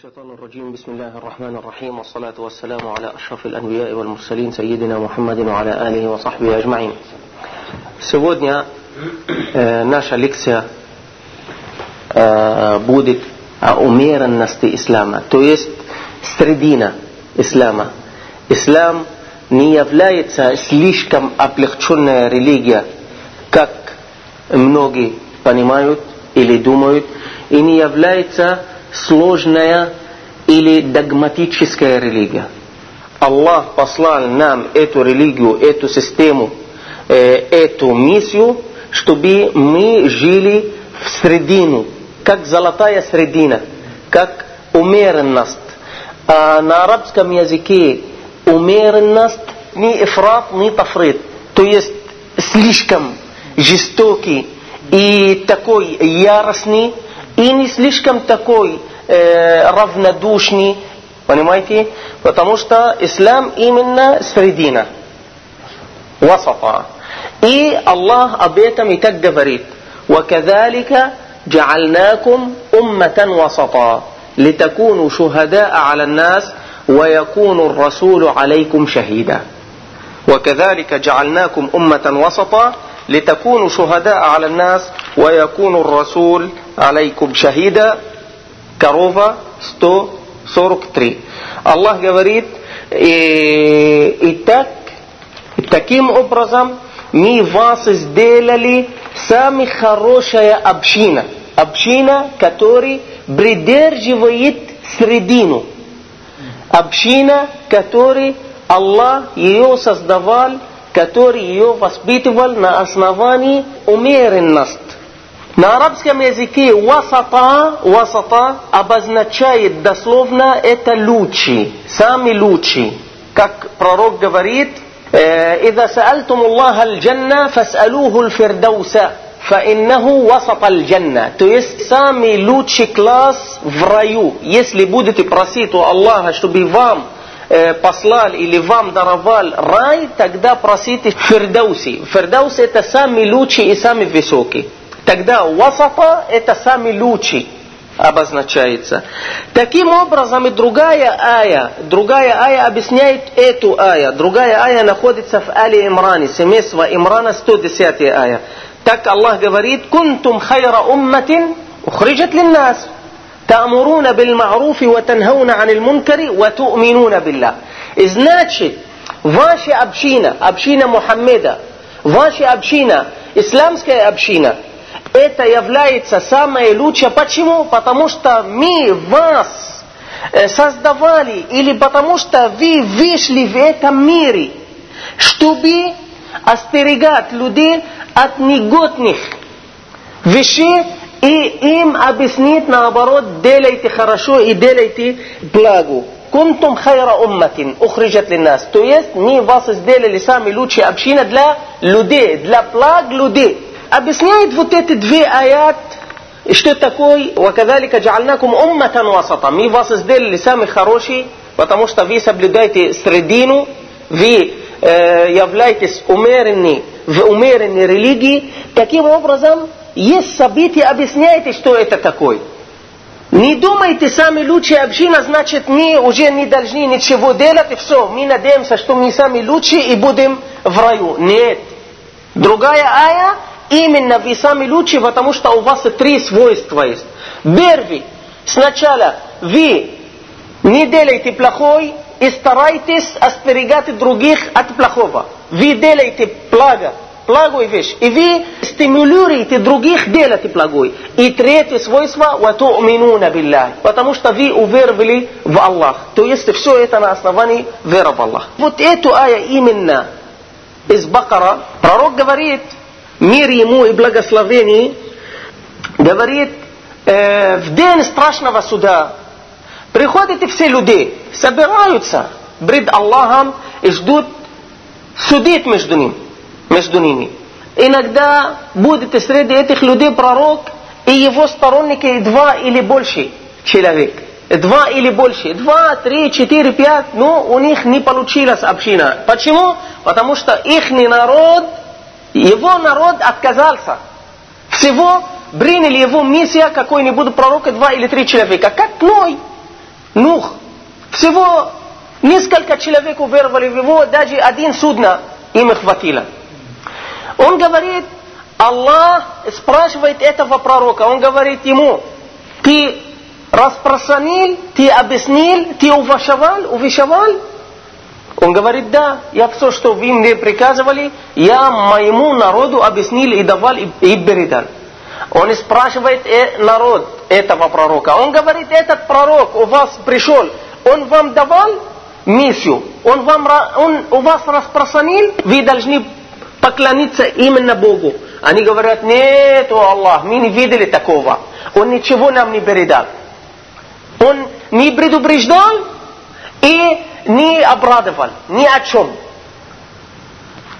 الشيطان الرجيم بسم الله الرحمن الرحيم والصلاة والسلام على أشرف الأنبياء والمرسلين سيدنا محمد وعلى آله وصحبه أجمعين Сегодня э, наша лекция э, будет о умеренности ислама, то есть средина ислама. Ислам не является слишком облегченная религия, как многие понимают или думают, и не является сложная или догматическая религия. Аллах послал нам эту религию, эту систему, эту миссию, чтобы мы жили в средину, как золотая средина, как умеренность. А на арабском языке умеренность не ифрат, не тафрит. То есть слишком жестокий и такой яростный, и не слишком такой э, равнодушный, понимаете? Потому что ислам именно средина, васата. И Аллах об этом и так говорит. وكذلك جعلناكم أمة وسطا لتكونوا شهداء على الناس ويكون الرسول عليكم شهيدا وكذلك جعلناكم أمة وسطا لتكونوا شهداء على الناس ويكون الرسول عليكم شهيدا Корова 143. Аллах говорит, и, и так, таким образом мы вас сделали сами хорошая община. Община, которая придерживает средину. Община, которой Аллах ее создавал, который ее воспитывал на основании умеренности. На арабском языке васата, васата обозначает дословно это лучший, самый лучший. Как пророк говорит, إذا سألتم الله الجنة فاسألوه الفردوس فإنه وسط الجنة то есть самый лучший класс в раю если будете просить у Аллаха чтобы вам э, послал или вам даровал рай тогда просите фердауси фердауси это самый лучший и самый высокий тогда васата это самый лучший обозначается. Таким образом и другая ая, другая ая объясняет эту ая. Другая ая находится в Али Имране, семейство Имрана, 110 ая. Так Аллах говорит, «Кунтум хайра умматин ухриджат линнас». تأمرون بالمعروف وتنهون عن المنكر وتؤمنون بالله. Значит, ваша община, община Мухаммеда, ваша община, исламская община – это является самое лучшее. Почему? Потому что мы вас создавали, или потому что вы вышли в этом мире, чтобы остерегать людей от негодных вещей и им объяснить наоборот, делайте хорошо и делайте благо. Кунтум хайра умматин, ухриджат нас. То есть мы вас сделали сами лучшие община для людей, для благ людей объясняет вот эти две аят, что такое «Вакадалика джальнакум умматан васата». Мы вас сделали самый хороший, потому что вы соблюдаете средину, вы э, являетесь умеренной, в умеренной религии. Таким образом, есть события, объясняете, что это такое. Не думайте, сами лучшие община, значит, мы уже не должны ничего делать, и все, мы надеемся, что мы сами лучшие и будем в раю. Нет. Другая ая, Именно вы сами лучше, потому что у вас три свойства есть. Первый. Сначала вы не делаете плохой и старайтесь остерегать других от плохого. Вы делаете благо, благой вещь. И вы стимулируете других делать благой. И третье свойство – «Вату'минуна биллах». Потому что вы уверовали в Аллах. То есть все это на основании веры в Аллах. Вот эту ая именно из Бакара пророк говорит – мир ему и благословений, говорит, э, в день страшного суда приходят и все люди, собираются пред Аллахом и ждут судить между ними. Между ними. Иногда будет среди этих людей пророк и его сторонники два или больше человек. Два или больше. Два, три, четыре, пять. Но у них не получилась община. Почему? Потому что их народ его народ отказался. Всего приняли его миссия какой-нибудь пророка два или три человека. Как Ной. Всего несколько человек уверовали в его, даже один судно им хватило. Он говорит, Аллах спрашивает этого пророка, он говорит ему, ты распространил, ты объяснил, ты увещевал, увещевал? Он говорит, да, я все, что вы мне приказывали, я моему народу объяснил и давал и, передал. Он спрашивает э, народ этого пророка. Он говорит, этот пророк у вас пришел, он вам давал миссию, он, вам, он у вас распространил, вы должны поклониться именно Богу. Они говорят, нет, о Аллах, мы не видели такого. Он ничего нам не передал. Он не предупреждал и не обрадовал ни о чем.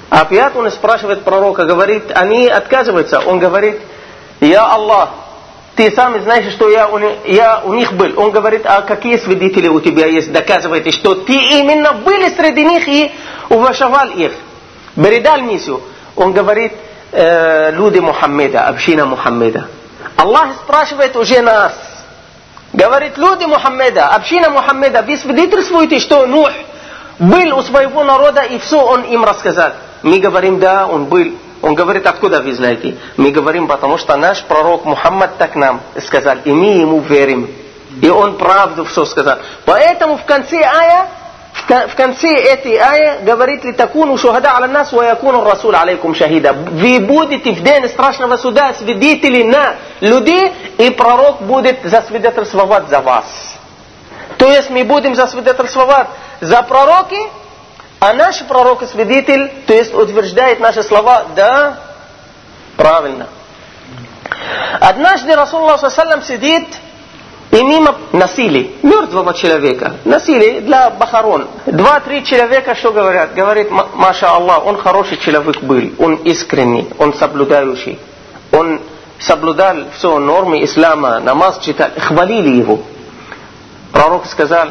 Опять он спрашивает пророка, говорит, они отказываются. Он говорит, я Аллах, ты сам знаешь, что я, я у них был. Он говорит, а какие свидетели у тебя есть, доказываете, что ты именно были среди них и уважал их. Передал миссию. Он говорит, э, люди Мухаммеда, община Мухаммеда. Аллах спрашивает уже нас. Говорит, люди Мухаммеда, община Мухаммеда, вы свидетельствуете, что Нух был у своего народа и все он им рассказал. Мы говорим, да, он был. Он говорит, откуда вы знаете? Мы говорим, потому что наш пророк Мухаммад так нам сказал, и мы ему верим. И он правду все сказал. Поэтому в конце ая в конце этой ая говорит ли такуну шухада аля нас ва якуну расул алейкум шахида. Вы будете в день страшного суда свидетели на людей, и пророк будет засвидетельствовать за вас. То есть мы будем засвидетельствовать за пророки, а наш пророк и свидетель, то есть утверждает наши слова, да, правильно. Однажды Расулуллах сидит и мимо насилия, мертвого человека, насилие для бахарон. Два-три человека что говорят? Говорит, маша Аллах, он хороший человек был, он искренний, он соблюдающий, он соблюдал все нормы ислама, намаз читал, хвалили его. Пророк сказал,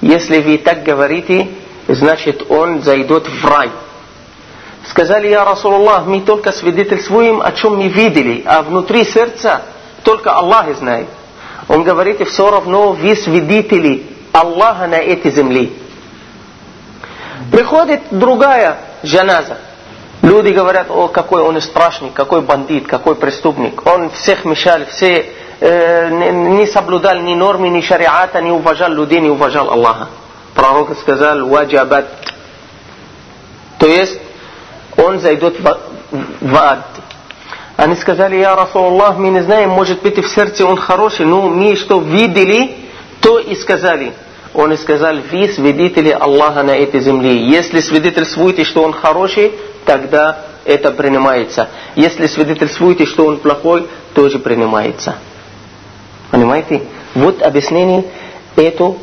если вы так говорите, значит он зайдет в рай. Сказали, я Расулуллах, мы только свидетельствуем, о чем мы видели, а внутри сердца только Аллах знает. Он говорит, все равно вы свидетели Аллаха на этой земле. Приходит другая жаназа. Люди говорят, о, какой он страшный, какой бандит, какой преступник. Он всех мешал, все э, не соблюдал ни нормы, ни шариата, не уважал людей, не уважал Аллаха. Пророк сказал, ваджабат. То есть, он зайдет в, в ад. Они сказали, я Расулаллах, мы не знаем, может быть в сердце он хороший, но мы что видели, то и сказали. Он сказал, вы свидетели Аллаха на этой земле. Если свидетельствуете, что он хороший, тогда это принимается. Если свидетельствуете, что он плохой, тоже принимается. Понимаете? Вот объяснение эту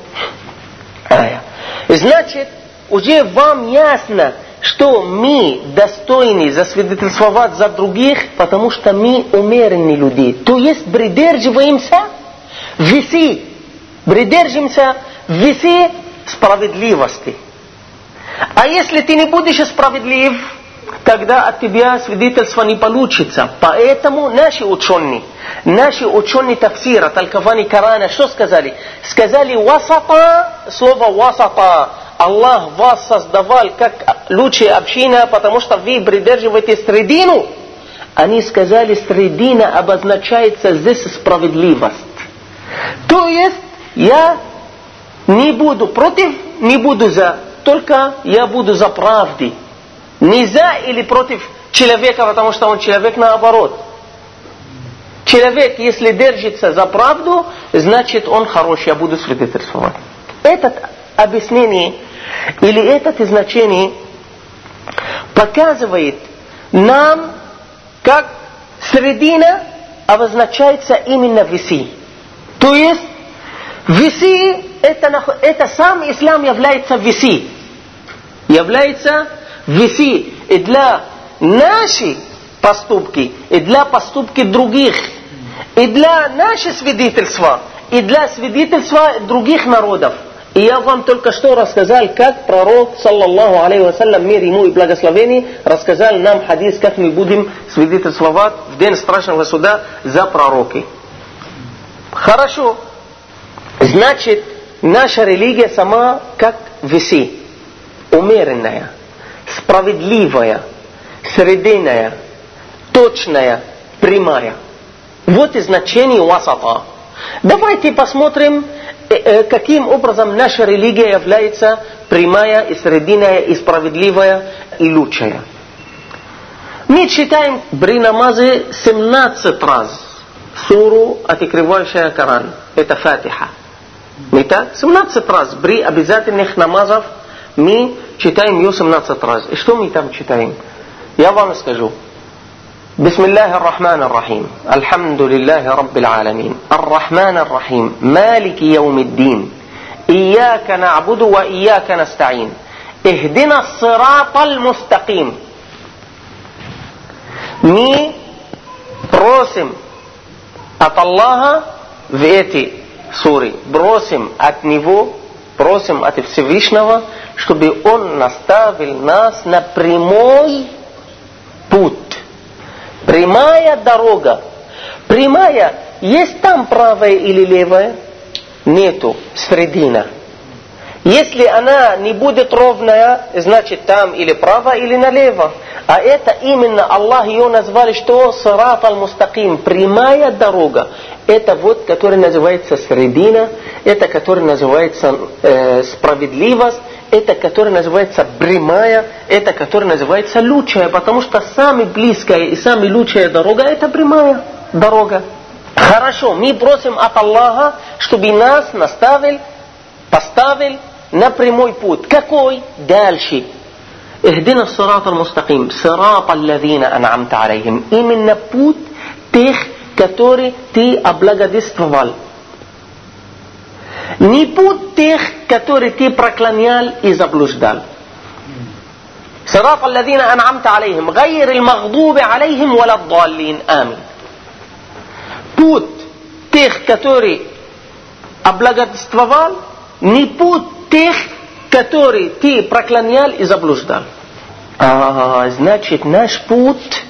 ая. Значит, уже вам ясно, что мы достойны засвидетельствовать за других, потому что мы умеренные люди. То есть придерживаемся веси, придерживаемся веси справедливости. А если ты не будешь справедлив, тогда от тебя свидетельство не получится. Поэтому наши ученые, наши ученые тафсира, толкования Корана, что сказали? Сказали васата, слово васата, Аллах вас создавал как лучшая община, потому что вы придерживаете средину. Они сказали, средина обозначается здесь справедливость. То есть, я не буду против, не буду за, только я буду за правды. Не за или против человека, потому что он человек наоборот. Человек, если держится за правду, значит он хороший, я буду свидетельствовать. Этот объяснение или это значение показывает нам, как средина обозначается именно виси. То есть виси это, это сам ислам является виси. Является виси и для наших поступки, и для поступки других, и для наших свидетельства, и для свидетельства других народов. И я вам только что рассказал, как пророк, саллаллаху алейхи вассалям, мир ему и благословение, рассказал нам хадис, как мы будем свидетельствовать в день страшного суда за пророки. Хорошо. Значит, наша религия сама как виси, умеренная, справедливая, срединная, точная, прямая. Вот и значение васата. Давайте посмотрим, каким образом наша религия является прямая и срединная и справедливая и лучшая. Мы читаем при намазе 17 раз суру, открывающая Коран. Это Фатиха. Не так? 17 раз. При обязательных намазах мы читаем ее 17 раз. И что мы там читаем? Я вам скажу. بسم الله الرحمن الرحيم الحمد لله رب العالمين الرحمن الرحيم مالك يوم الدين إياك نعبد وإياك نستعين اهدنا الصراط المستقيم Mi prosim от Аллаха в эти суры, просим от Него, просим от Всевышнего, чтобы Он наставил нас на прямой путь. Прямая дорога. Прямая. Есть там правая или левая? Нету. Средина. Если она не будет ровная, значит там или право, или налево. А это именно Аллах ее назвали, что сарат аль-мустаким, прямая дорога. Это вот, который называется средина, это, который называется э, справедливость, это, который называется прямая, это, который называется лучшая, потому что самая близкая и самая лучшая дорога, это прямая дорога. Хорошо, мы просим от Аллаха, чтобы нас наставил, поставил на прямой путь. Какой? Дальше. اهدنا الصراط المستقيم صراط الذين أنعمت عليهم именно путь тех, которые ты облагодетствовал. Не путь тех, которые ты проклонял и заблуждал. صراط الذين أنعمت عليهم غير المغضوب عليهم ولا الضالين آمين путь тех, которые облагодетствовал, не путь тех, которые ты проклонял и заблуждал. А, значит, наш путь,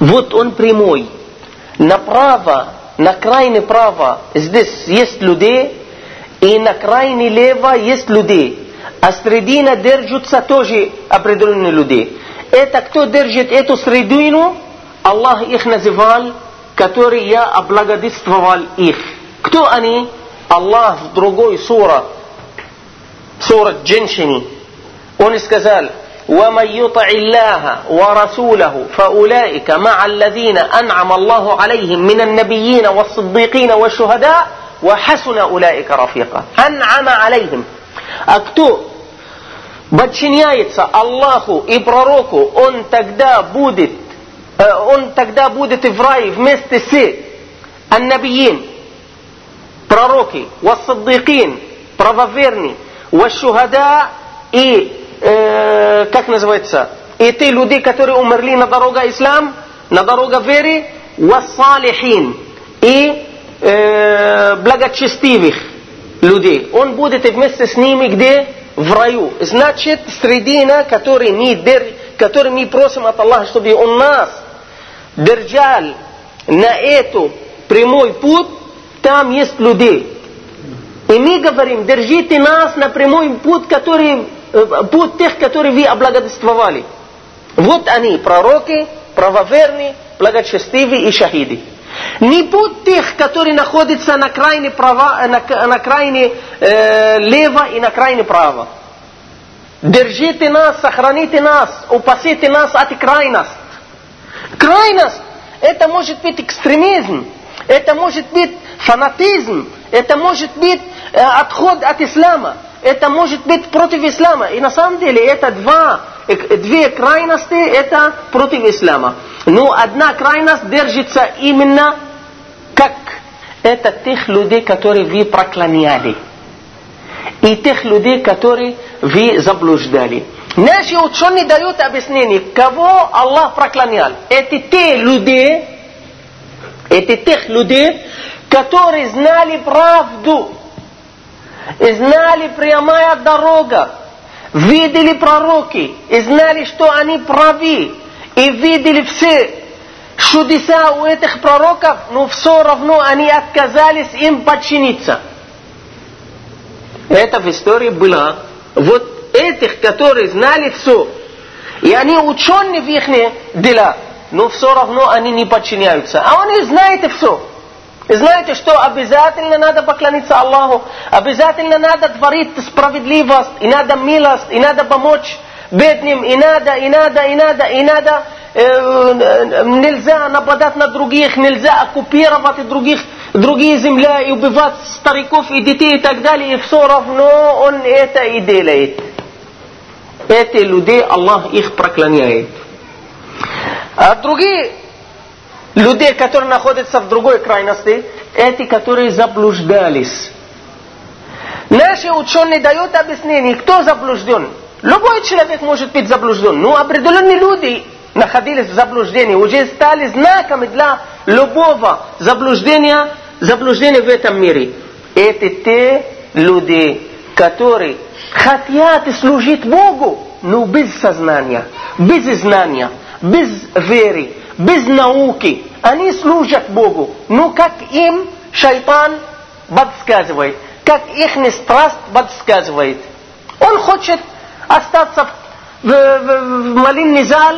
вот он прямой. Направо, на крайне право, здесь есть людей, и на крайне лево есть людей. А средина держатся тоже определенные люди. Это кто держит эту средину? Аллах их называл, который я облагодетствовал их. Кто они? Аллах в другой сура سورة جنشني ونسكزال ومن يطع الله ورسوله فأولئك مع الذين أنعم الله عليهم من النبيين والصديقين والشهداء وحسن أولئك رفيقا أنعم عليهم أكتو подчиняется Аллаху и пророку, он тогда будет, он тогда будет в рай вместе с аннабиин, пророки, вассаддикин, правоверный, والشهداء и, э, как называется, и те люди, которые умерли на дорога ислам, на дорога веры, вассалихин, и э, благочестивых людей. Он будет вместе с ними где? В раю. Значит, средина, который мы, дер, который мы просим от Аллаха, чтобы Он нас держал на эту прямой путь, там есть людей. И мы говорим, держите нас на прямой путь, который, путь тех, которые вы облагодетствовали. Вот они, пророки, правоверные, благочестивые и шахиды. Не путь тех, которые находятся на крайне, права, на, на крайне э, лево и на крайне право. Держите нас, сохраните нас, упасите нас от крайности. Крайность, это может быть экстремизм, это может быть фанатизм, это может быть э, отход от ислама, это может быть против ислама. И на самом деле это два, э, две крайности, это против ислама. Но одна крайность держится именно как это тех людей, которые вы проклоняли. И тех людей, которые вы заблуждали. Наши ученые дают объяснение, кого Аллах проклонял. Это те люди, это тех людей, которые знали правду, знали прямая дорога, видели пророки, и знали, что они правы, и видели все чудеса у этих пророков, но все равно они отказались им подчиниться. Это в истории было. Вот этих, которые знали все, и они ученые в их дела, но все равно они не подчиняются. А они знают все. Знаете, что обязательно надо поклониться Аллаху, обязательно надо творить справедливость, и надо милость, и надо помочь бедным, и надо, и надо, и надо, и надо. Э, нельзя нападать на других, нельзя оккупировать других, другие земли и убивать стариков и детей и так далее, и все равно он это и делает. Эти люди, Аллах их проклоняет. А другие люди, которые находятся в другой крайности, эти, которые заблуждались. Наши ученые дают объяснение, кто заблужден. Любой человек может быть заблужден, но определенные люди находились в заблуждении, уже стали знаками для любого заблуждения, заблуждения в этом мире. Это те люди, которые хотят служить Богу, но без сознания, без знания, без веры, без науки. Они служат Богу, но как им шайтан подсказывает, как их страсть подсказывает. Он хочет остаться в, в, в молитвенный зал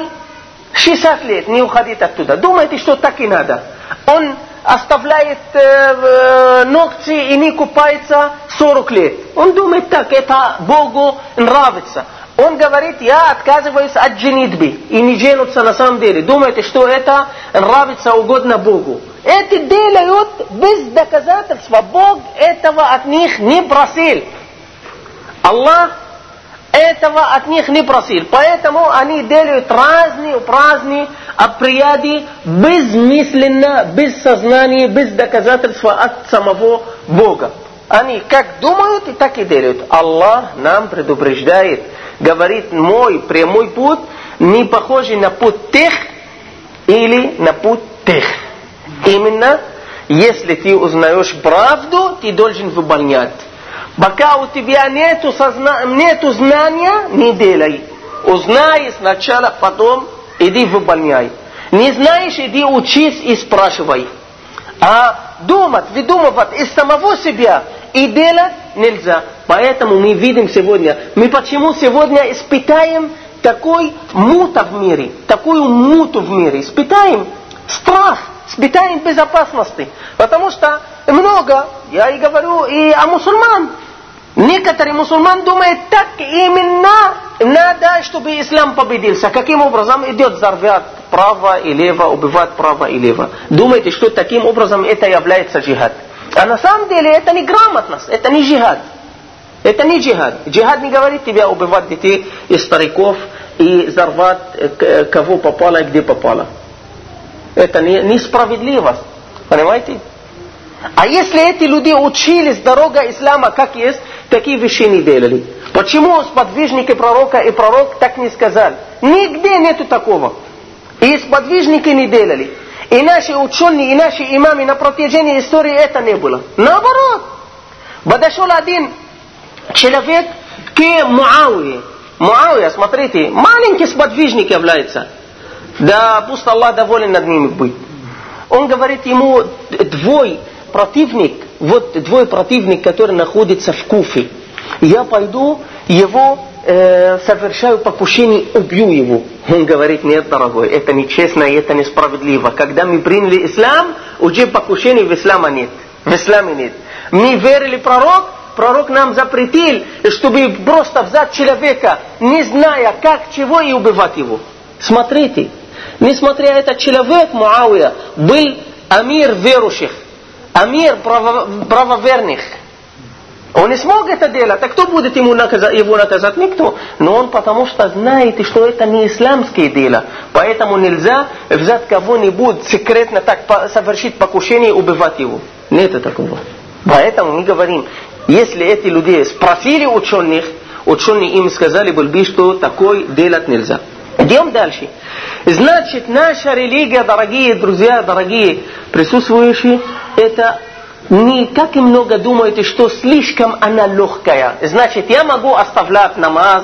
60 лет, не уходить оттуда. Думаете, что так и надо. Он оставляет э, ногти и не купается 40 лет. Он думает так, это Богу нравится. Он говорит, я отказываюсь от женитьбы и не женятся на самом деле. Думаете, что это нравится угодно Богу. Эти делают без доказательства. Бог этого от них не просил. Аллах этого от них не просил. Поэтому они делают разные праздные обряды безмысленно, без сознания, без доказательства от самого Бога. Они как думают, и так и делают. Аллах нам предупреждает, говорит, мой прямой путь не похожий на путь тех или на путь тех. Именно, если ты узнаешь правду, ты должен выполнять. Пока у тебя нету, созна... нету знания, не делай. Узнай сначала, потом иди выполняй. Не знаешь, иди учись и спрашивай. А думать, выдумывать из самого себя и делать нельзя. Поэтому мы видим сегодня, мы почему сегодня испытаем такой мута в мире, такую муту в мире, испытаем страх, испытаем безопасности. Потому что много, я и говорю и о мусульман, Некоторые мусульман думают, так именно надо, чтобы ислам победился. Каким образом идет зарвят право и лево, убивать право и лево. Думаете, что таким образом это является джихад. А на самом деле это не грамотность, это не джихад. Это не джихад. Джихад не говорит тебе убивать детей и стариков и взорвать э, кого попало и где попало. Это не, несправедливость. Понимаете? А если эти люди учились дорога ислама как есть, такие вещи не делали. Почему сподвижники пророка и пророк так не сказали? Нигде нету такого. И сподвижники не делали. И наши ученые, и наши имамы на протяжении истории это не было. Наоборот. Подошел один человек к Муавии. Муавия, смотрите, маленький сподвижник является. Да пусть Аллах доволен над ними быть. Он говорит ему, двое противник, вот двое противник, который находится в Куфе. Я пойду его э, совершаю покушение, убью его. Он говорит, нет, дорогой, это нечестно и это несправедливо. Когда мы приняли ислам, уже покушений в исламе нет. В исламе нет. Мы верили пророк, пророк нам запретил, чтобы просто взять человека, не зная как, чего, и убивать его. Смотрите, несмотря этот человек, Муавия, был амир верующих амир право, правоверных. Он не смог это делать. А кто будет ему наказать, его наказать? Никто. Но он потому что знает, что это не исламское дело. Поэтому нельзя взять кого-нибудь секретно так совершить покушение и убивать его. Нет такого. Поэтому мы говорим, если эти люди спросили ученых, ученые им сказали бы, что такое делать нельзя. Идем дальше. Значит, наша религия, дорогие друзья, дорогие присутствующие, это не как и много думаете, что слишком она легкая. Значит, я могу оставлять намаз?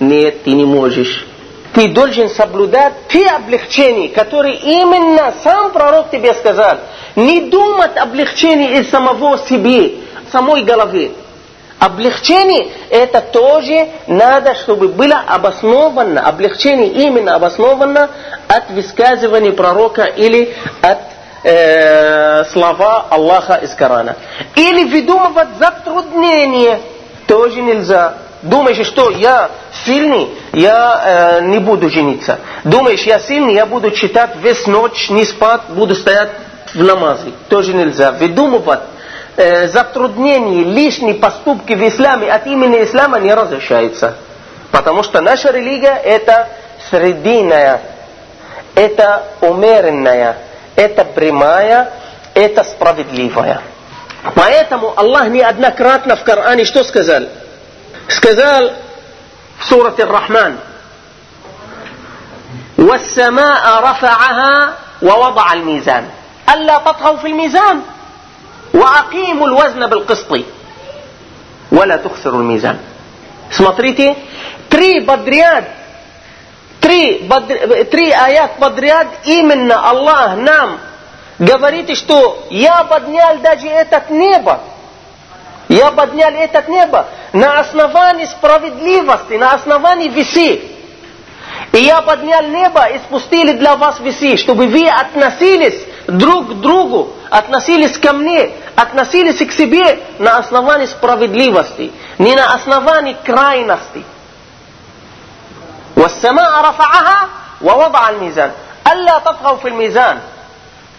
Нет, ты не можешь. Ты должен соблюдать те облегчения, которые именно сам пророк тебе сказал. Не думать облегчений из самого себе, самой головы. облегчение это тоже надо, чтобы было обосновано, облегчение именно обосновано от высказывания пророка или от э, слова Аллаха из Корана. Или выдумывать затруднение тоже нельзя. Думаешь, что я сильный, я э, не буду жениться. Думаешь, я сильный, я буду читать весь ночь, не спать, буду стоять в намазе. Тоже нельзя. Выдумывать э, затруднения, лишние поступки в исламе от имени ислама не разрешается. Потому что наша религия это срединная, это умеренная, это прямая, это справедливая. Поэтому Аллах неоднократно в Коране что сказал? Сказал в сурате Рахман, والسماء رفعها ووضع الميزان ألا تطغوا في الميزان وأقيموا الوزن بالقسط ولا تخسروا الميزان Смотрите, три подряд, три, три аят подряд именно Аллах нам говорит, что я поднял даже этот небо. Я поднял этот небо на основании справедливости, на основании весы. И я поднял небо и спустили для вас весы, чтобы вы относились друг к другу, относились ко мне, относились к себе на основании справедливости, не на основании крайности. والسماء رفعها ووضع الميزان ألا تطغوا في الميزان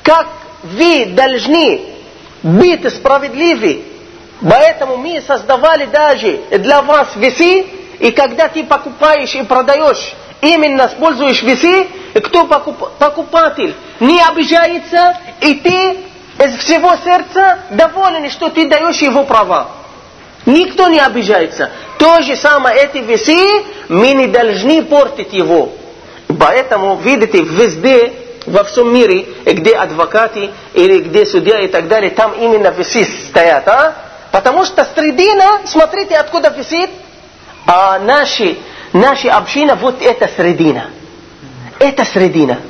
как вы должны быть справедливы Поэтому мы создавали даже для вас весы, и когда ты покупаешь и продаешь, именно используешь весы, кто покуп, покупатель не обижается, и ты из всего сердца доволен, что ты даешь его права. Никто не обижается. То же самое эти весы, мы не должны портить его. Поэтому, видите, везде, во всем мире, где адвокаты или где судья и так далее, там именно весы стоят, а? Потому что средина, смотрите, откуда висит, а наши, наша община, вот это средина. Это средина.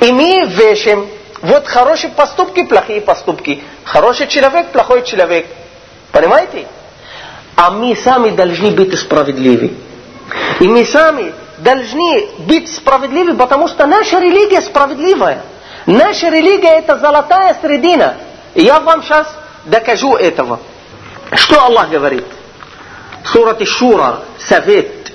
И мы вешаем вот хорошие поступки, плохие поступки. Хороший человек, плохой человек. Понимаете? А мы сами должны быть справедливы. И мы сами должны быть справедливы, потому что наша религия справедливая. Наша религия это золотая средина. И я вам сейчас докажу этого. Что Аллах говорит? Сурат Шура, Совет,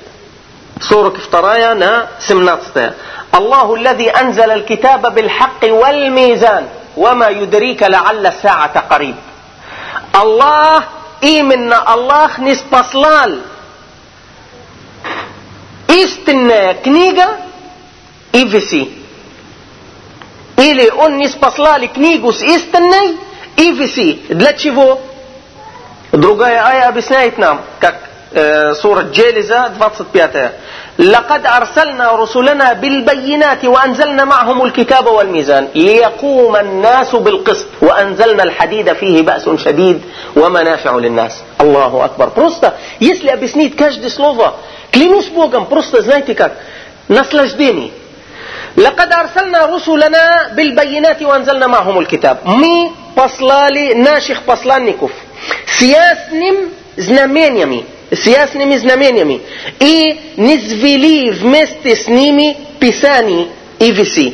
42 на 17. الله الذي أنزل الكتاب بالحق والميزان وما يدريك لعل الساعة قريب الله именно Аллах не спаслал истинная книга и веси. Или он не спаслали книгу с истинной и веси. Для чего? Другая ая объясняет нам, как э, сура Джелиза, 25. لقد أرسلنا رسلنا بالبينات وأنزلنا معهم الكتاب والميزان ليقوم الناس بالقسط وأنزلنا الحديد فيه بأس شديد ومنافع للناس الله أكبر просто если объяснить каждое слово клянусь Богом просто знаете как наслаждение لقد أرسلنا رسلنا بالبينات وأنزلنا معهم الكتاب мы послали наших посланников с ясным знамениями, с ясными знамениями, и не звели вместе с ними писаний и весы,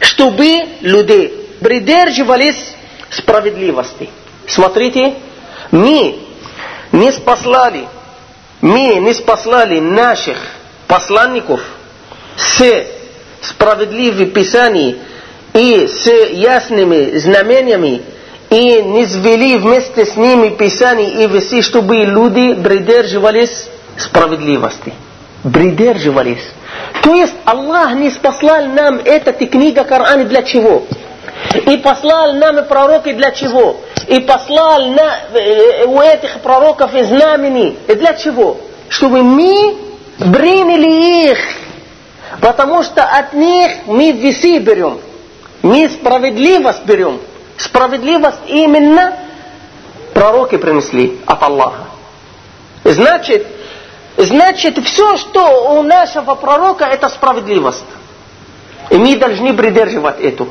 чтобы люди придерживались справедливости. Смотрите, мы не спаслали, мы не спаслали наших посланников с справедливыми писаниями и с ясными знамениями и не свели вместе с ними Писание и весы, чтобы люди придерживались справедливости. Придерживались. То есть Аллах не послал нам эта книга Коран для чего? И послал нам и пророки для чего? И послал на, э, у этих пророков и знамени. Для чего? Чтобы мы приняли их. Потому что от них мы весы берем. Мы справедливость берем. Справедливость именно пророки принесли от Аллаха. Значит, значит, все, что у нашего пророка, это справедливость. И мы должны придерживать эту.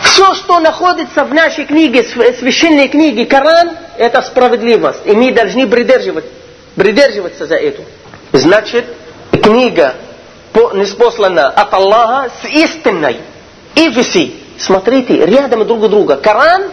Все, что находится в нашей книге, священной книге Коран, это справедливость. И мы должны придерживать, придерживаться за эту. Значит, книга неспослана от Аллаха с истиной. И виси. Смотрите, рядом друг друга. Коран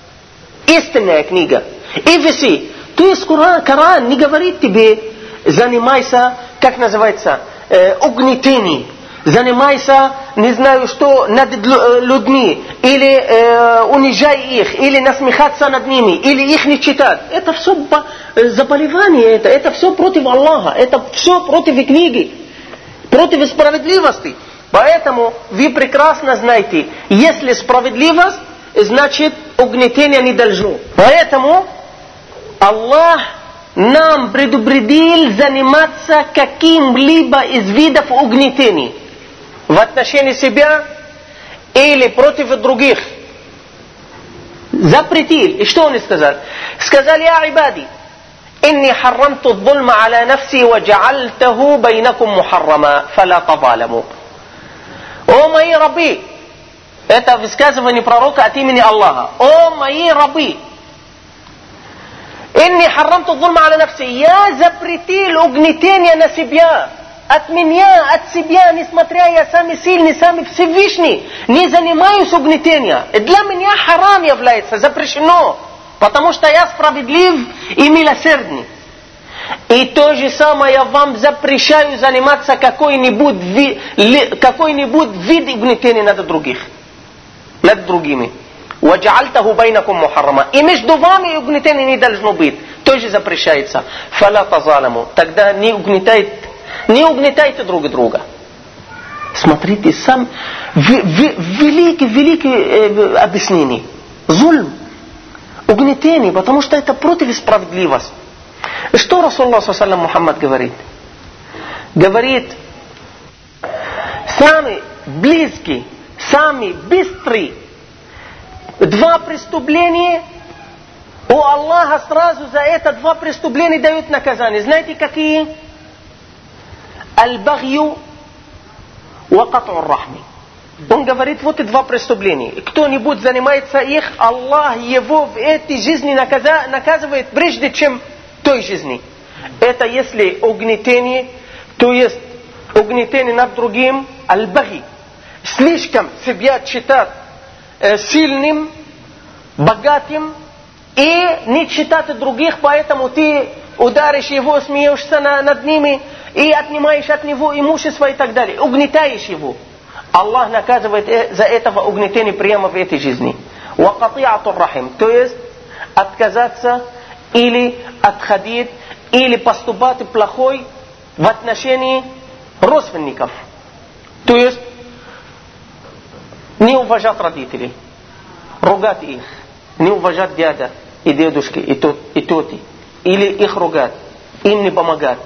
– истинная книга. И виси. То есть Коран, Коран не говорит тебе, занимайся, как называется, э, угнетением занимайся, не знаю что, над людьми, или э, унижай их, или насмехаться над ними, или их не читать. Это все заболевание, это, это все против Аллаха, это все против книги, против справедливости. Поэтому вы прекрасно знаете, если справедливость, значит угнетение не должно. Поэтому Аллах нам предупредил заниматься каким-либо из видов угнетений в отношении себя или против других. Запретил. И что он сказал? Сказал, я ибади, إني حرمت الظلم على نفسي وجعلته بينكم محرما فلا تظالموا. «О мои рабы!» Это высказывание пророка от имени Аллаха. «О мои рабы!» «Инни харрамту зульма аля нафси» «Я запретил угнетение на себя» от меня, от себя, несмотря я самый сильный, самый Всевышний, не занимаюсь угнетением. И для меня харам является, запрещено, потому что я справедлив и милосердный. И то же самое я вам запрещаю заниматься какой-нибудь ви, какой-нибудь вид угнетения над других, над другими. وَجَعَلْتَهُ بَيْنَكُمْ مُحَرَّمًا И между вами угнетение не должно быть. Тоже запрещается. فَلَا تَظَالَمُوا Тогда не угнетайте не угнетайте друг друга. Смотрите, сам великий, великий э, объяснение. Зульм, угнетение, потому что это против справедливости. Что Расулла Саллам Мухаммад говорит? Говорит, самый близкий, самый быстрый два преступления у Аллаха сразу за это два преступления дают наказание. Знаете какие? Аль-Багью Рахми. Он говорит, вот и два преступления. Кто-нибудь занимается их, Аллах его в этой жизни наказывает прежде, чем той жизни. Это если угнетение, то есть угнетение над другим, аль-баги. Слишком себя считать э, сильным, богатым и не читать других, поэтому ты ударишь его, смеешься над ними, и отнимаешь от него имущество и так далее. Угнетаешь его. Аллах наказывает э, за этого угнетение прямо в этой жизни. Вакатиатур рахим. То есть отказаться или отходить, или поступать плохой в отношении родственников. То есть не уважать родителей, ругать их, не уважать дядя и дедушки и, тот, и тети, или их ругать, им не помогать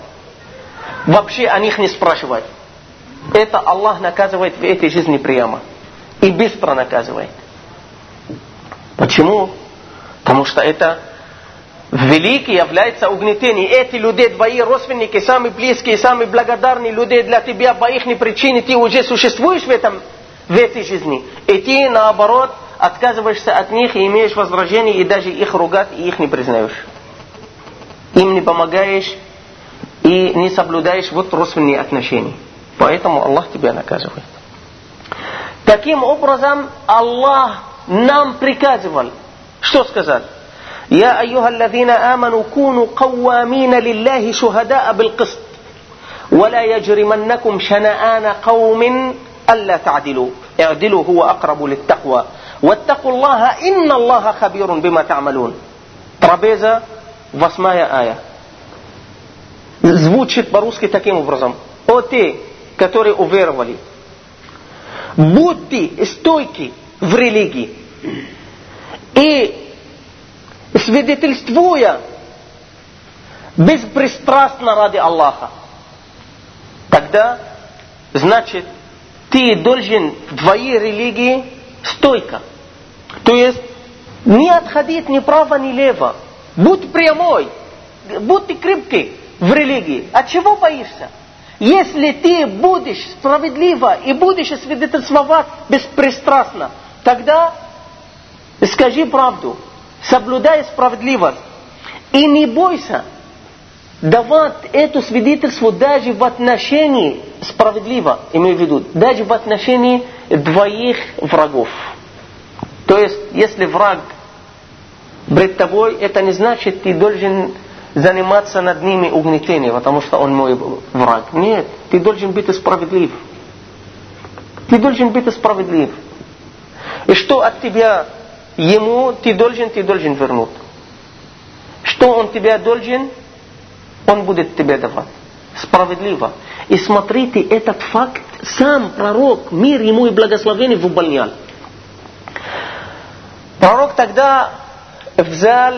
вообще о них не спрашивать. Это Аллах наказывает в этой жизни прямо. И быстро наказывает. Почему? Потому что это великий является угнетение. Эти люди, твои родственники, самые близкие, самые благодарные люди для тебя по их причине, ты уже существуешь в, этом, в этой жизни. И ты, наоборот, отказываешься от них и имеешь возражение, и даже их ругать, и их не признаешь. Им не помогаешь, и не соблюдаешь вот родственные отношения. Поэтому Аллах тебя наказывает. Таким образом, Аллах нам приказывал. Что сказать? يا أيها الذين آمنوا كونوا قوامين لله شهداء بالقسط ولا يجرمنكم شنآن قوم ألا تعدلوا اعدلوا هو أقرب للتقوى واتقوا الله إن الله خبير بما تعملون трапеза, восьмая آية звучит по-русски таким образом. О те, которые уверовали, будьте стойки в религии и свидетельствуя беспристрастно ради Аллаха. Тогда, значит, ты должен в твоей религии стойко. То есть, не отходить ни право, ни лево. Будь прямой, будь крепкий в религии. От чего боишься? Если ты будешь справедливо и будешь свидетельствовать беспристрастно, тогда скажи правду, соблюдай справедливость и не бойся давать это свидетельство даже в отношении справедливо, имею в виду, даже в отношении двоих врагов. То есть, если враг пред тобой, это не значит, ты должен заниматься над ними угнетением, потому что он мой враг. Нет, ты должен быть справедлив. Ты должен быть справедлив. И что от тебя ему ты должен, ты должен вернуть. Что он тебя должен, он будет тебе давать. Справедливо. И смотрите, этот факт сам пророк, мир ему и благословение, выполнял. Пророк тогда взял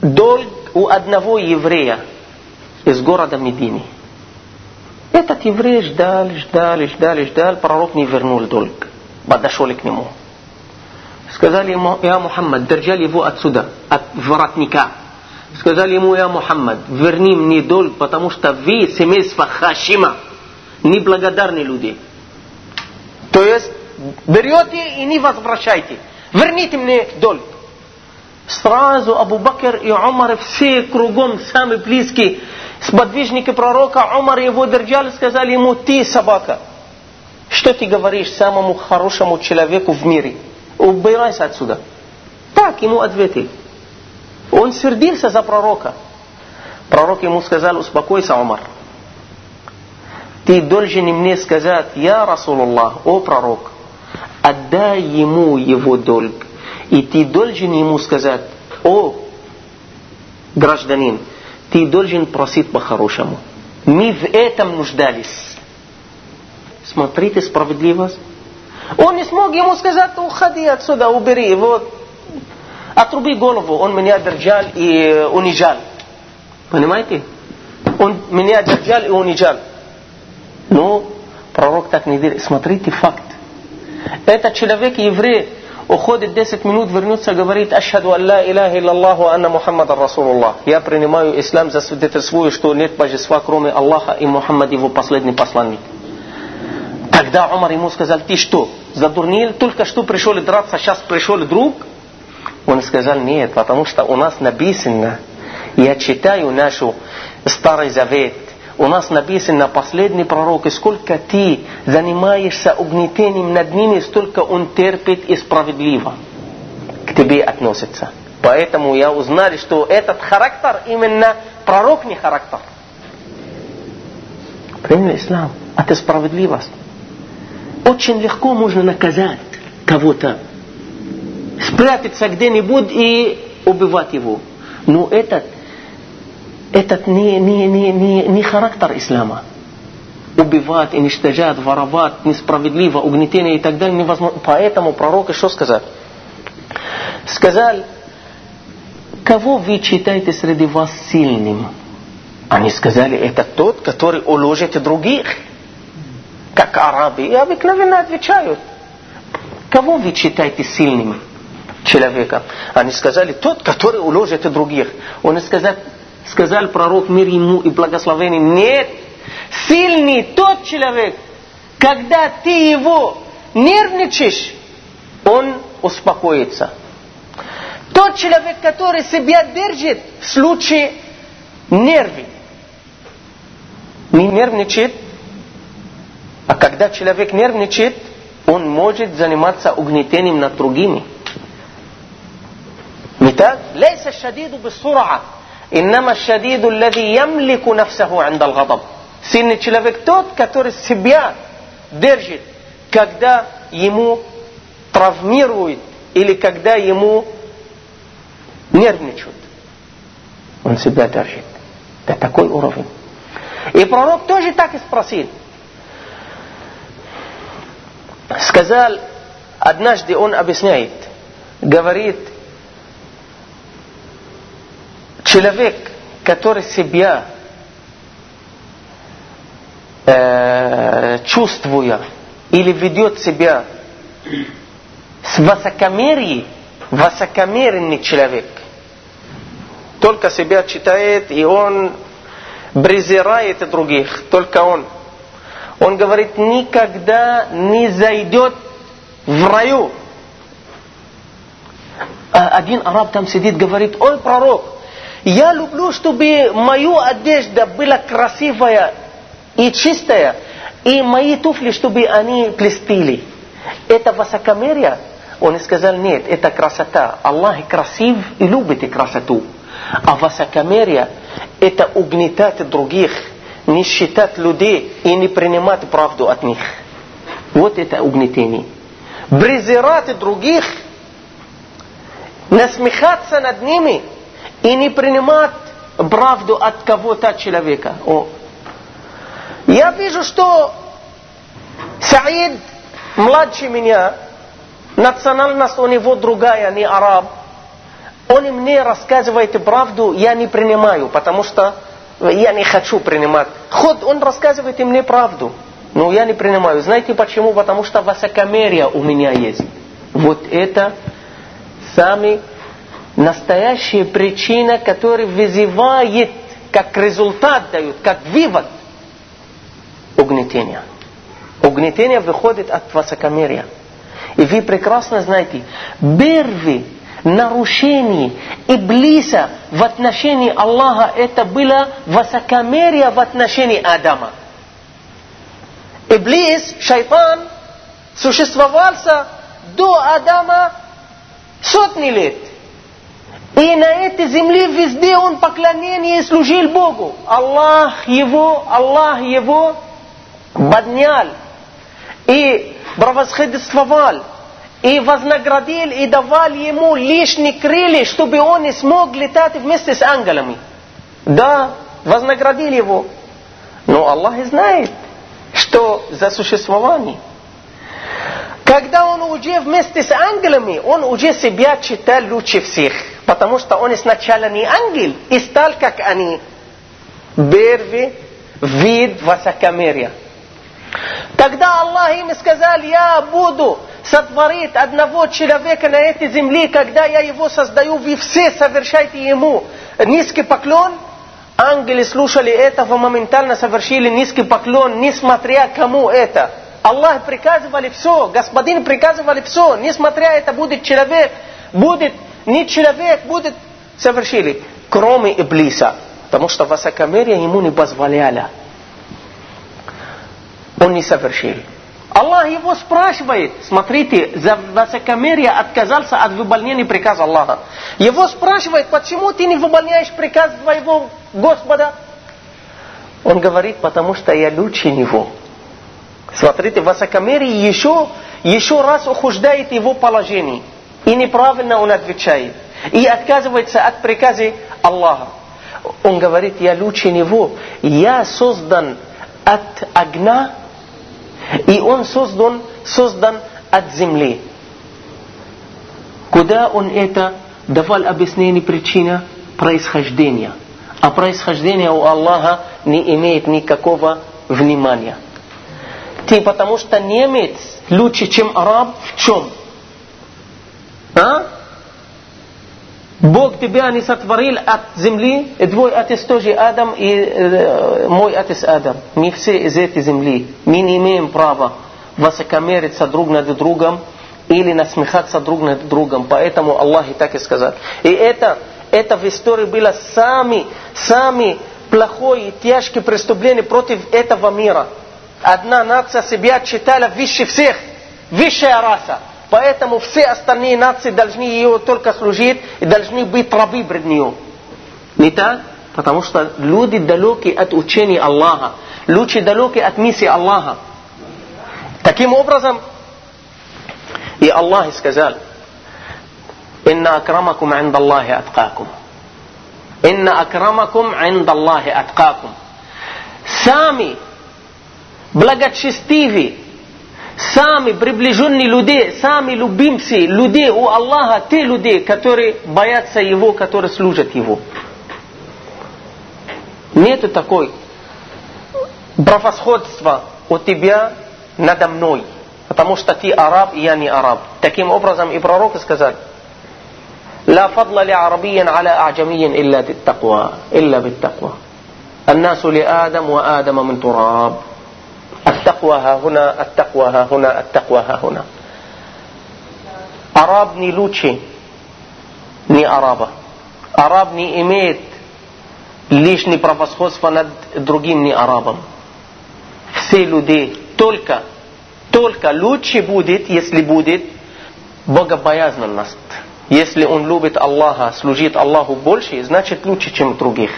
долг у одного еврея из города Медини. Этот еврей ждал, ждал, ждал, ждал, пророк не вернул долг. Подошел к нему. Сказали ему, я Мухаммад, держали его отсюда, от воротника. Сказали ему, я Мухаммад, верни мне долг, потому что вы семейство Хашима, неблагодарные люди. То есть, берете и не возвращайте. Верните мне долг. Сразу Абу Бакр и Умар все кругом, самые близкие, сподвижники пророка, Умар его держали, сказали ему, ты собака. Что ты говоришь самому хорошему человеку в мире? Убирайся отсюда. Так ему ответили. Он сердился за пророка. Пророк ему сказал, успокойся, Умар. Ты должен мне сказать, я Расулуллах, о пророк, отдай ему его долг. И ты должен ему сказать, о гражданин, ты должен просить по-хорошему. Мы в этом нуждались. Смотрите справедливость. Он не смог ему сказать, уходи отсюда, убери, вот, отруби голову. Он меня держал и унижал. Понимаете? Он меня держал и унижал. Но пророк так не делает. Смотрите факт. Этот человек еврей уходит 10 минут, вернется, говорит, «Ашхаду алла илляха иллаллаху анна Мухаммадан Расулуллах». Я принимаю ислам, засвидетельствую, что нет божества, кроме Аллаха, и Мухаммад его последний посланник. Тогда Умар ему сказал, ты что, задурнил, только что пришел драться, сейчас пришел друг? Он сказал, нет, потому что у нас написано, я читаю нашу Старый Завет, у нас написано последний пророк, сколько ты занимаешься угнетением над ними, столько он терпит и справедливо к тебе относится. Поэтому я узнал, что этот характер именно пророк не характер. Приняли ислам. Это справедливость. Очень легко можно наказать кого-то, спрятаться где-нибудь и убивать его. Но этот этот не, не, не, не, не характер ислама. Убивать, уничтожать, воровать, несправедливо, угнетение и так далее невозможно. Поэтому пророк что сказал? Сказал, кого вы считаете среди вас сильным? Они сказали, это тот, который уложит других. Как арабы. И обыкновенно отвечают. Кого вы считаете сильным человека? Они сказали, тот, который уложит других. Он сказал, сказал пророк мир ему и благословение, нет, сильный тот человек, когда ты его нервничаешь, он успокоится. Тот человек, который себя держит в случае нервы, не нервничает, а когда человек нервничает, он может заниматься угнетением над другими. Не так? ليس الشديد بالسرعة إنما الشديد الذي يملك نفسه عند الغضب. Сильный человек тот, который себя держит, когда ему травмируют или когда ему нервничают. Он себя держит. Это такой уровень. И пророк тоже так и спросил. Сказал, однажды он объясняет, говорит, человек, который себя э, чувствуя или ведет себя с высокомерием, высокомерный человек, только себя читает, и он презирает других, только он. Он говорит, никогда не зайдет в раю. один араб там сидит, говорит, ой, пророк, я люблю, чтобы мою одежда была красивая и чистая, и мои туфли, чтобы они блестели. Это высокомерие? Он сказал, нет, это красота. Аллах красив и любит красоту. А высокомерие – это угнетать других, не считать людей и не принимать правду от них. Вот это угнетение. Презирать других, насмехаться над ними и не принимать правду от кого-то человека. О. Я вижу, что Саид младше меня, национальность у него другая, не араб. Он мне рассказывает правду, я не принимаю, потому что я не хочу принимать. Ход, он рассказывает мне правду, но я не принимаю. Знаете почему? Потому что высокомерие у меня есть. Вот это самый настоящая причина, которая вызывает, как результат дает, как вывод угнетения. Угнетение выходит от высокомерия. И вы прекрасно знаете, первый нарушение Иблиса в отношении Аллаха это было высокомерие в отношении Адама. Иблис, шайтан, существовался до Адама сотни лет. И на этой земле везде он поклонение служил Богу. Аллах его, Аллах его поднял и превосходствовал, и вознаградил, и давал ему лишние крылья, чтобы он не смог летать вместе с ангелами. Да, вознаградил его. Но Аллах знает, что за существование. Когда он уже вместе с ангелами, он уже себя читал лучше всех. Потому что он сначала не ангел, и стал как они. Первый вид высокомерия. Тогда Аллах им сказал, я буду сотворить одного человека на этой земле, когда я его создаю, вы все совершайте ему низкий поклон. Ангелы слушали этого, моментально совершили низкий поклон, несмотря кому это. Аллах приказывали все, господин приказывали все, несмотря это будет человек, будет не человек, будет совершили, кроме Иблиса, потому что высокомерие ему не позволяло он не совершил. Аллах его спрашивает, смотрите, за высокомерие отказался от выполнения приказа Аллаха. Его спрашивает, почему ты не выполняешь приказ твоего Господа? Он говорит, потому что я лучше него. Смотрите, высокомерие еще, еще раз ухуждает его положение. И неправильно он отвечает. И отказывается от приказа Аллаха. Он говорит, я лучше него. Я создан от огня и он создан, создан от земли. Куда он это давал объяснение причина происхождения. А происхождение у Аллаха не имеет никакого внимания. Ты потому что немец лучше, чем араб в чем? А? Бог тебя не сотворил от земли, и твой отец тоже Адам, и э, мой отец Адам. Мы все из этой земли. Мы не имеем права высокомериться друг над другом или насмехаться друг над другом. Поэтому Аллах и так и сказал. И это, это в истории было сами, сами плохое и тяжкое преступление против этого мира. Одна нация себя считала выше всех, высшая раса. поэтому все остальные нации должны ее только служить и должны быть рабы пред нее. Не так? Потому что люди далеки от учения Аллаха, люди далеки от миссии Аллаха. Таким образом, и Аллах сказал, «Инна акрамакум عند Аллахи аткакум». «Инна акрамакум عند Аллахи аткакум». Сами благочестивые сами приближенные люди, сами любимцы людей у Аллаха, те люди, которые боятся Его, которые служат Его. Нету такой превосходства у тебя надо мной, потому что ты араб, и я не араб. Таким образом и пророк сказал, لا فضل لعربي على أعجمي إلا بالتقوى إلا بالتقوى الناس لآدم وآدم من تراب التقوى ها هنا التقوى ها هنا التقوى ها هنا Араб не лучше ни араба. Араб не имеет лишнее превосходство над другим не арабом. Все люди только, только лучше будет, если будет богобоязненность. Если он любит Аллаха, служит Аллаху больше, значит лучше, чем других.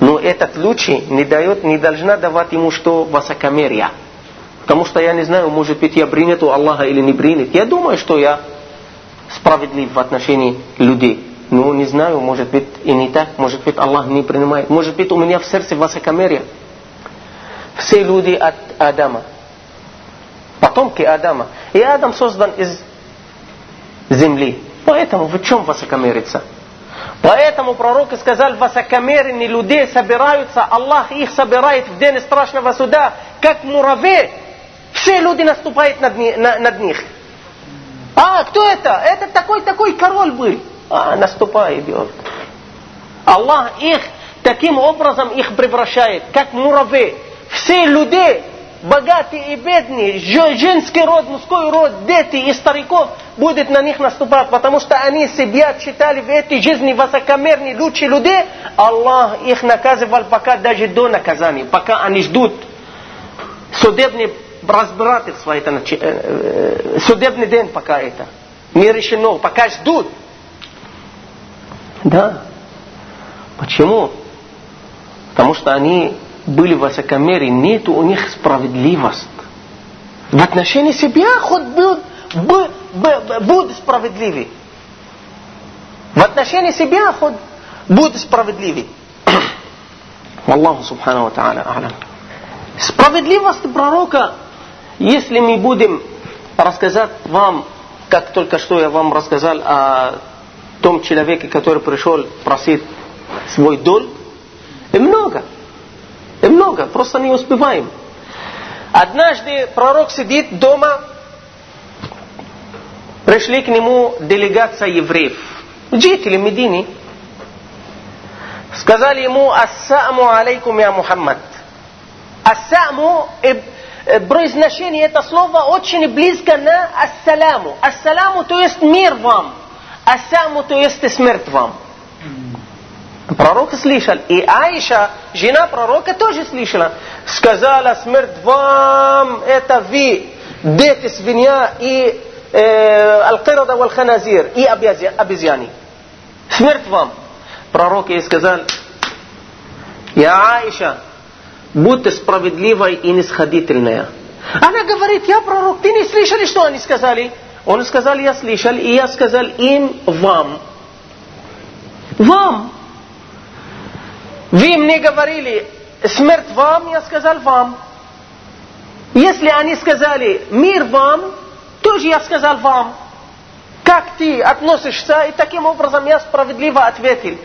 Но этот лучше не дает, не должна давать ему что высокомерие. Потому что я не знаю, может быть я принят у Аллаха или не принят. Я думаю, что я справедлив в отношении людей. Но не знаю, может быть и не так, может быть Аллах не принимает. Может быть у меня в сердце высокомерие. Все люди от Адама. Потомки Адама. И Адам создан из земли. Поэтому в чем высокомериться? Поэтому пророки сказали, высокомерные людей собираются, Аллах их собирает в день страшного суда, как муравей. Все люди наступают над, над них. А, кто это? Это такой-такой король был. А, наступает, идет. Аллах их таким образом их превращает, как муравей. Все люди богатые и бедные, женский род, мужской род, дети и стариков будет на них наступать, потому что они себя считали в этой жизни высокомерные, лучшие люди. Аллах их наказывал пока даже до наказания, пока они ждут судебный разбирательство, это, э, э, судебный день пока это. Не решено, пока ждут. Да. Почему? Потому что они были высокомерие, нет у них справедливость. В отношении себя хоть будь, будь, будь справедливый. В отношении себя хоть будь справедливый. Аллаху субхану ва та'аля. Справедливость пророка, если мы будем рассказать вам, как только что я вам рассказал о том человеке, который пришел просить свой долг, и много. И много, просто не успеваем. Однажды пророк сидит дома, пришли к нему делегация евреев, жители Медины. Сказали ему, ассаму алейкум я Мухаммад. Ассаму, произношение это слово очень близко на ассаляму. Ассаляму то есть мир вам. Ассаму то есть смерть вам. Пророк слышал. И Аиша, жена пророка, тоже слышала. Сказала, смерть вам, это вы, дети свинья и э, аль-кирада валь-ханазир, и обезьяны. Смерть вам. Пророк ей сказал, я Аиша, будьте справедливой и нисходительная. Она говорит, я пророк, ты не слышали, что они сказали? Он сказал, я слышал, и я сказал им вам. Вам. Вы мне говорили, смерть вам, я сказал вам. Если они сказали мир вам, тоже я сказал вам. Как ты относишься, и таким образом я справедливо ответил.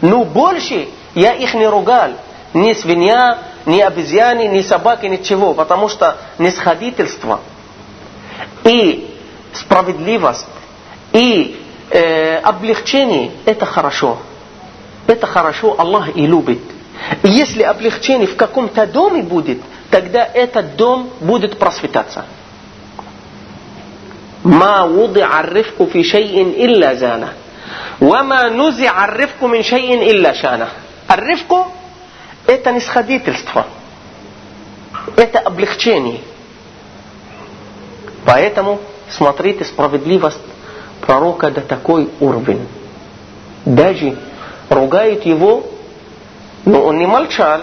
Но больше я их не ругал. Ни свинья, ни обезьяны, ни собаки, ничего. Потому что нисходительство и справедливость и э, облегчение – это хорошо. Это хорошо, Аллах и любит. И если облегчение в каком-то доме будет, тогда этот дом будет просветаться. ما وضع الرفق في شيء إلا زانه وما نزع الرفق من شيء إلا شانه الرفق это нисходительство это облегчение поэтому смотрите справедливость пророка до такой уровень даже ругают его, но он не молчал,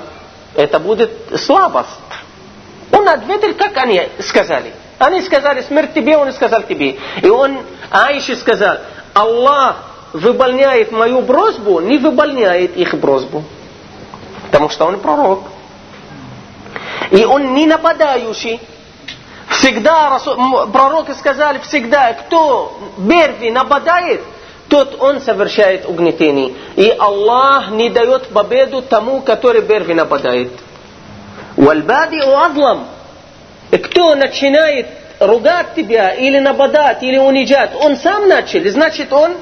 это будет слабость. Он ответил, как они сказали. Они сказали, смерть тебе, он сказал тебе. И он Аише сказал, Аллах выполняет мою просьбу, не выполняет их просьбу. Потому что он пророк. И он не нападающий. Всегда пророки сказали, всегда, кто берви нападает, тот он совершает угнетение. И Аллах не дает победу тому, который первый нападает. Вальбади уадлам. Кто начинает ругать тебя, или нападать, или унижать, он сам начал, значит он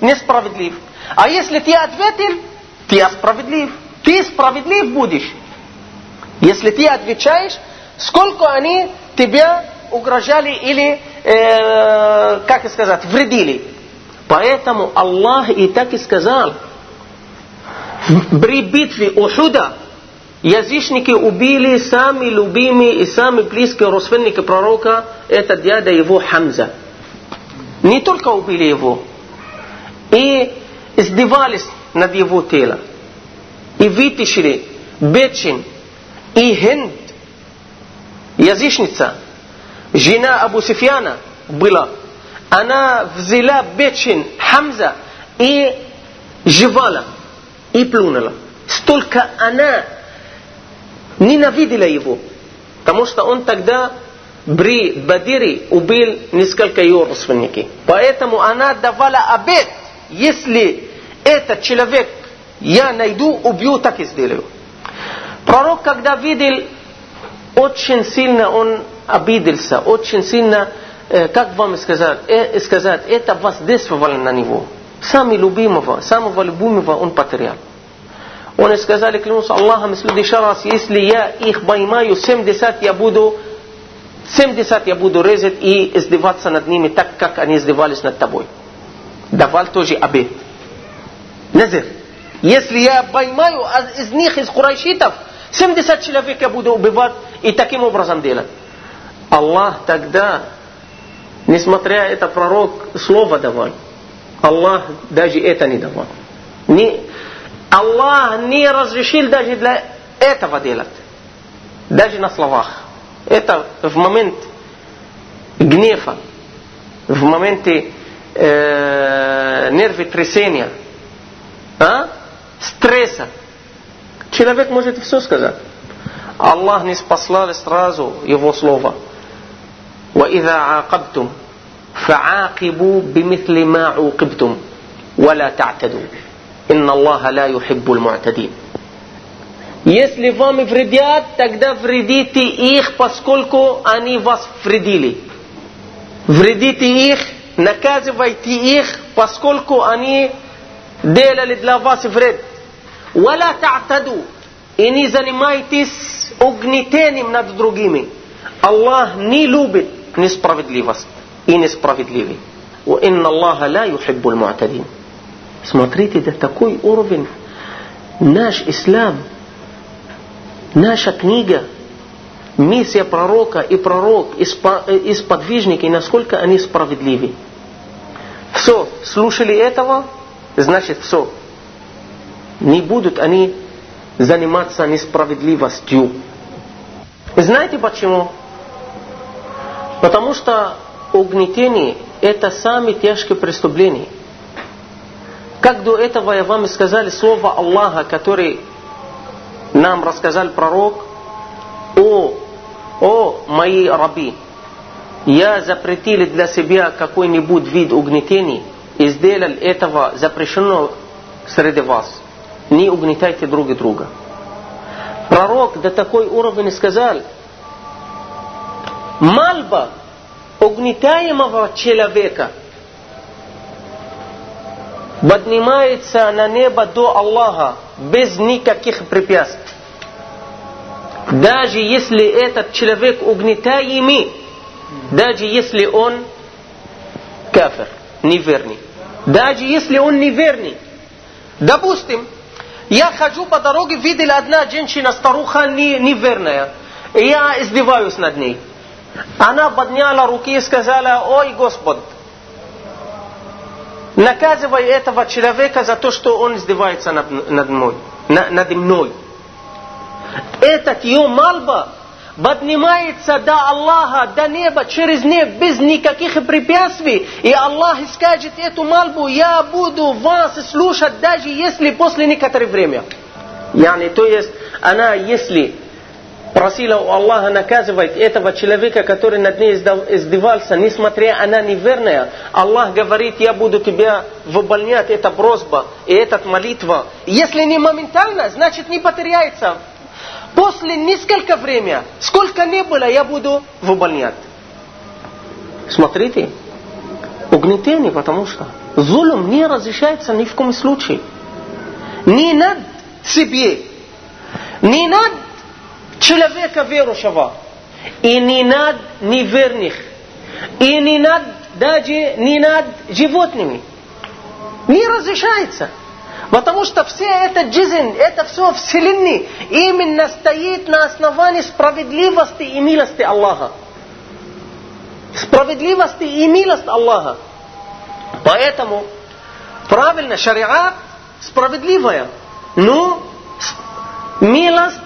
несправедлив. А если ты ответил, ты справедлив. Ты справедлив будешь. Если ты отвечаешь, сколько они тебя угрожали или, э, как сказать, вредили. Поэтому Аллах и так и сказал. При битве Ухуда язычники убили самые любимые и самые близкие родственники пророка, это дядя его Хамза. Не только убили его, и издевались над его телом. И вытащили Бечин и Хинд, язычница, жена Абу Суфьяна была. Она взяла Бечин Хамза и жевала, и плюнула. Столько она ненавидела его, потому что он тогда при Бадире убил несколько ее родственников. Поэтому она давала обет, если этот человек я найду, убью, так и сделаю. Пророк, когда видел, очень сильно он обиделся, очень сильно, как вам сказать, э, сказать, это воздействовало на него. Самый любимого, самого любимого он потерял. Он сказали, клянусь Аллахом, в следующий раз, если я их поймаю, 70 я буду 70 я буду резать и издеваться над ними так, как они издевались над тобой. Давал тоже обед. Назир. Если я поймаю из них, из курайшитов, 70 человек я буду убивать и таким образом делать. Аллах тогда, несмотря это пророк, слово давал. Аллах даже это не давал. Не, Аллах не разрешил даже для этого делать. Даже на словах. Это в момент гнева, в моменте э, нервы трясения, а? стресса. Человек может все сказать. Аллах не спаслал сразу его слово. وإذا عاقبتم فعاقبوا بمثل ما عوقبتم ولا تعتدوا إن الله لا يحب المعتدين Если вам вредят, тогда вредите их, поскольку они вас вредили. Вредите их, наказывайте их, поскольку они делали для вас вред. ولا تعتدوا и не занимайтесь угнетением над другими. Аллах не любит несправедливость и несправедливый. وإن الله لا يحب المعتدين. Смотрите, до такой уровень наш ислам – Наша книга, миссия пророка и пророк, и сподвижники, насколько они справедливы. Все, слушали этого, значит все. Не будут они заниматься несправедливостью. Знаете почему? Потому что угнетение – это самое тяжкое преступление. Как до этого я вам сказал слово Аллаха, который нам рассказал пророк, о, о мои раби, я запретил для себя какой-нибудь вид угнетений и сделал этого запрещено среди вас. Не угнетайте друг друга. Пророк до такой уровня сказал, мальба угнетаемого человека поднимается на небо до Аллаха без никаких препятствий. Даже если этот человек угнетаемый, даже если он кафир, неверный, даже если он неверный. Допустим, я хожу по дороге, видел одна женщина, старуха не, неверная, и я издеваюсь над ней. Она подняла руки и сказала, ой Господь, наказывай этого человека за то, что он издевается над, над, мной, над мной. Этот ее мальба поднимается до Аллаха, до неба, через небо, без никаких препятствий. И Аллах скажет эту мальбу, я буду вас слушать, даже если после некоторое время. Yani, то есть, она, если просила у Аллаха наказывать этого человека, который над ней издевался, несмотря она неверная, Аллах говорит, я буду тебя выполнять, это просьба и эта молитва. Если не моментально, значит не потеряется. После несколько времени, сколько не было, я буду выполнять. Смотрите, угнетение, потому что зулум не разрешается ни в коем случае. Не над себе, не над человека верующего, и не над неверных, и не над даже не над животными. Не разрешается. Потому что все это джизин, это все вселенной именно стоит на основании справедливости и милости Аллаха. Справедливости и милость Аллаха. Поэтому правильно, шариат справедливая. Но милость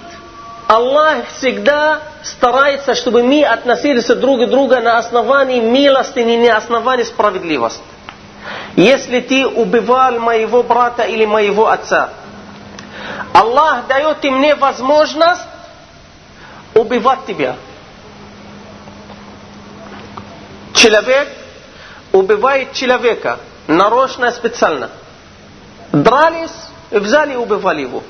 Аллах всегда старается, чтобы мы относились друг к другу на основании милости, не на основании справедливости. Если ты убивал моего брата или моего отца, Аллах дает мне возможность убивать тебя. Человек убивает человека нарочно, специально. Дрались, взяли и убивали его.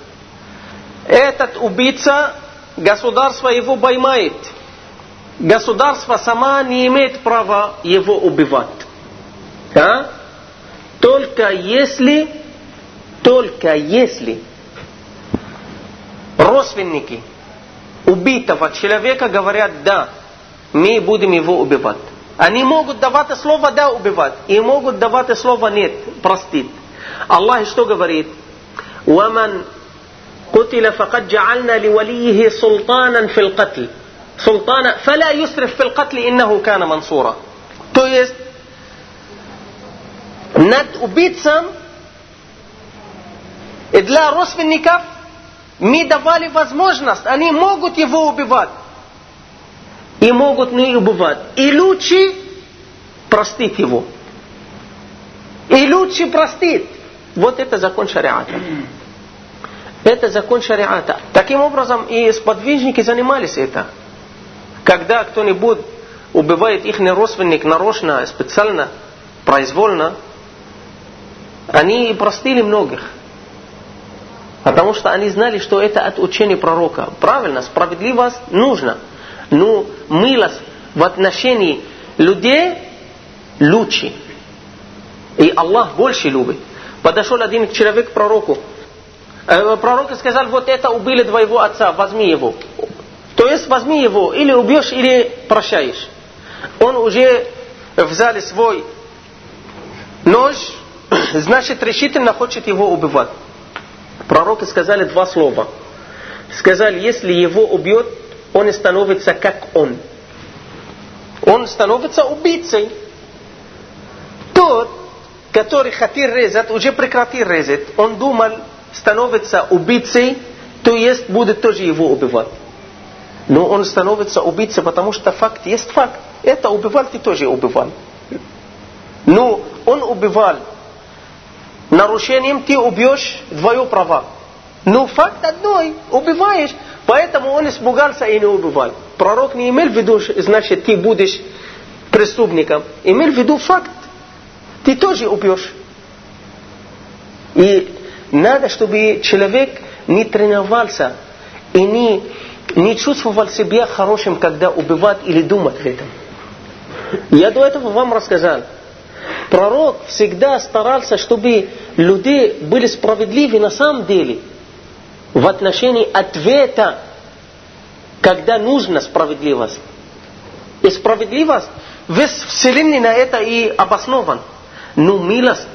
Этот убийца, государство его поймает. Государство сама не имеет права его убивать. А? Только если, только если родственники убитого человека говорят «да», мы будем его убивать. Они могут давать слово «да» убивать, и могут давать слово «нет», простить. Аллах что говорит? وَمَنْ قتل فقد جعلنا لوليه سلطانا في القتل سلطانا فلا يسرف في القتل إنه كان منصورا то есть над убийцам и для родственников мы давали возможность, они могут его убивать и могут не убивать. И лучше простить его. И лучше простить. Вот это закон шариата. Это закон шариата. Таким образом и сподвижники занимались это. Когда кто-нибудь убивает их родственник нарочно, специально, произвольно, они простили многих. Потому что они знали, что это от учения пророка. Правильно, справедливость нужна. Но милость в отношении людей лучше. И Аллах больше любит. Подошел один к пророку. Э, пророк сказал, вот это убили твоего отца, возьми его. То есть возьми его, или убьешь, или прощаешь. Он уже взяли свой нож, значит решительно хочет его убивать. Пророки сказали два слова. Сказали, если его убьет, он становится как он. Он становится убийцей. Тот, который хотел резать, уже прекратил резать. Он думал, становится убийцей, то есть будет тоже его убивать. Но он становится убийцей, потому что факт есть факт. Это убивал, ты тоже убивал. Но он убивал нарушением ты убьешь твое право. Но факт одной, убиваешь, поэтому он испугался и не убивал. Пророк не имел в виду, значит, ты будешь преступником. Имел в виду факт. Ты тоже убьешь. И надо, чтобы человек не тренировался и не, не чувствовал себя хорошим, когда убивает или думает в этом. Я до этого вам рассказал. Пророк всегда старался, чтобы люди были справедливы на самом деле в отношении ответа, когда нужна справедливость. И справедливость весь вселенной на это и обоснован. Но милость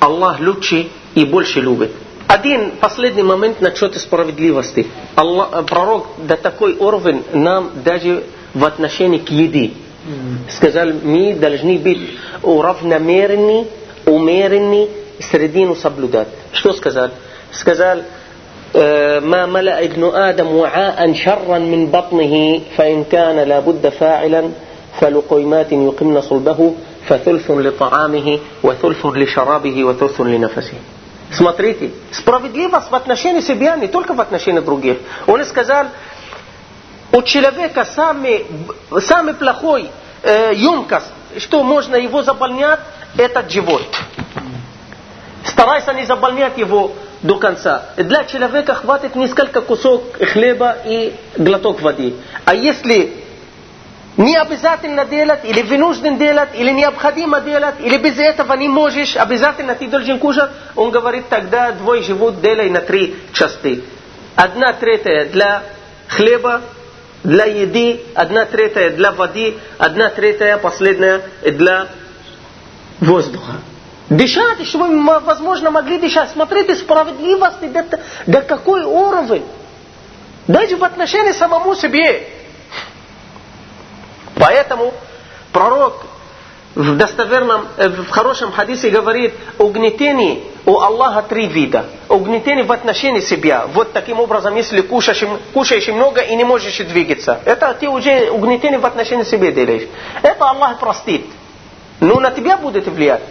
Аллах лучше и больше любит. Один последний момент насчет справедливости. Аллах, пророк до такой уровень нам даже в отношении к еде. Сказал, мы должны быть уравномерны, умеренны, средину соблюдать. Что сказал? Сказал, ما ملأ ابن آدم وعاء شرا من بطنه فإن كان لابد فاعلا فلقيمات يقمن صلبه فثلث لطعامه وثلث لشرابه وثلث لنفسه Смотрите, справедливость в отношении себя, не только в отношении других. Он сказал, у человека самый, самый плохой э, емкость, что можно его заполнять, это живот. Старайся не заполнять его до конца. Для человека хватит несколько кусок хлеба и глоток воды. А если не обязательно делать, или вынужден делать, или необходимо делать, или без этого не можешь, обязательно ты должен кушать, он говорит, тогда двой живут делай на три части. Одна третья для хлеба, для еды, одна третья для воды, одна третья последняя для воздуха. Дышать, чтобы вы, возможно, могли дышать. Смотрите, справедливости до, до какой уровень. Даже в отношении самому себе. Поэтому пророк в достоверном, э, в хорошем хадисе говорит, угнетение у Аллаха три вида. Угнетение в отношении себя. Вот таким образом, если кушаешь, кушаешь много и не можешь двигаться. Это ты уже угнетение в отношении себя делаешь. Это Аллах простит. Но на тебя будет влиять.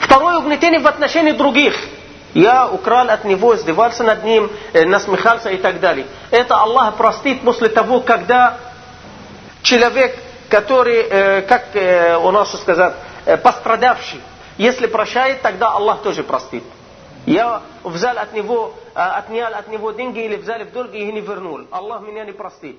Второе угнетение в отношении других. Я украл от него, издевался над ним, э, насмехался и так далее. Это Аллах простит после того, когда человек, который, э, как э, у нас сказать, пострадавший, если прощает, тогда Аллах тоже простит. Я взял от него, отнял от него деньги или взял в долг и не вернул. Аллах меня не простит.